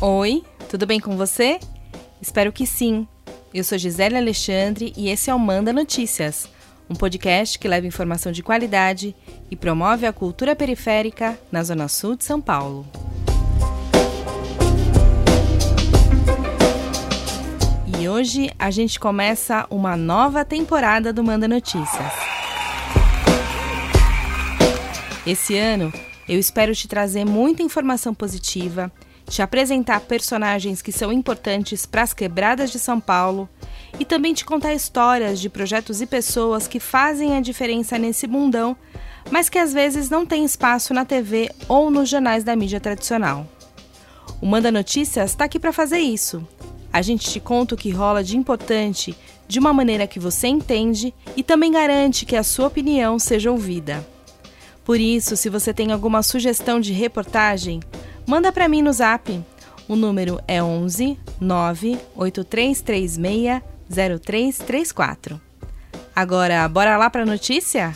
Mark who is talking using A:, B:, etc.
A: Oi, tudo bem com você? Espero que sim. Eu sou Gisele Alexandre e esse é o Manda Notícias, um podcast que leva informação de qualidade e promove a cultura periférica na Zona Sul de São Paulo. E hoje a gente começa uma nova temporada do Manda Notícias. Esse ano eu espero te trazer muita informação positiva te apresentar personagens que são importantes para as quebradas de São Paulo e também te contar histórias de projetos e pessoas que fazem a diferença nesse mundão, mas que às vezes não tem espaço na TV ou nos jornais da mídia tradicional. O Manda Notícias está aqui para fazer isso. A gente te conta o que rola de importante de uma maneira que você entende e também garante que a sua opinião seja ouvida. Por isso, se você tem alguma sugestão de reportagem, Manda para mim no zap. O número é 11 98336 0334. Agora, bora lá para a notícia?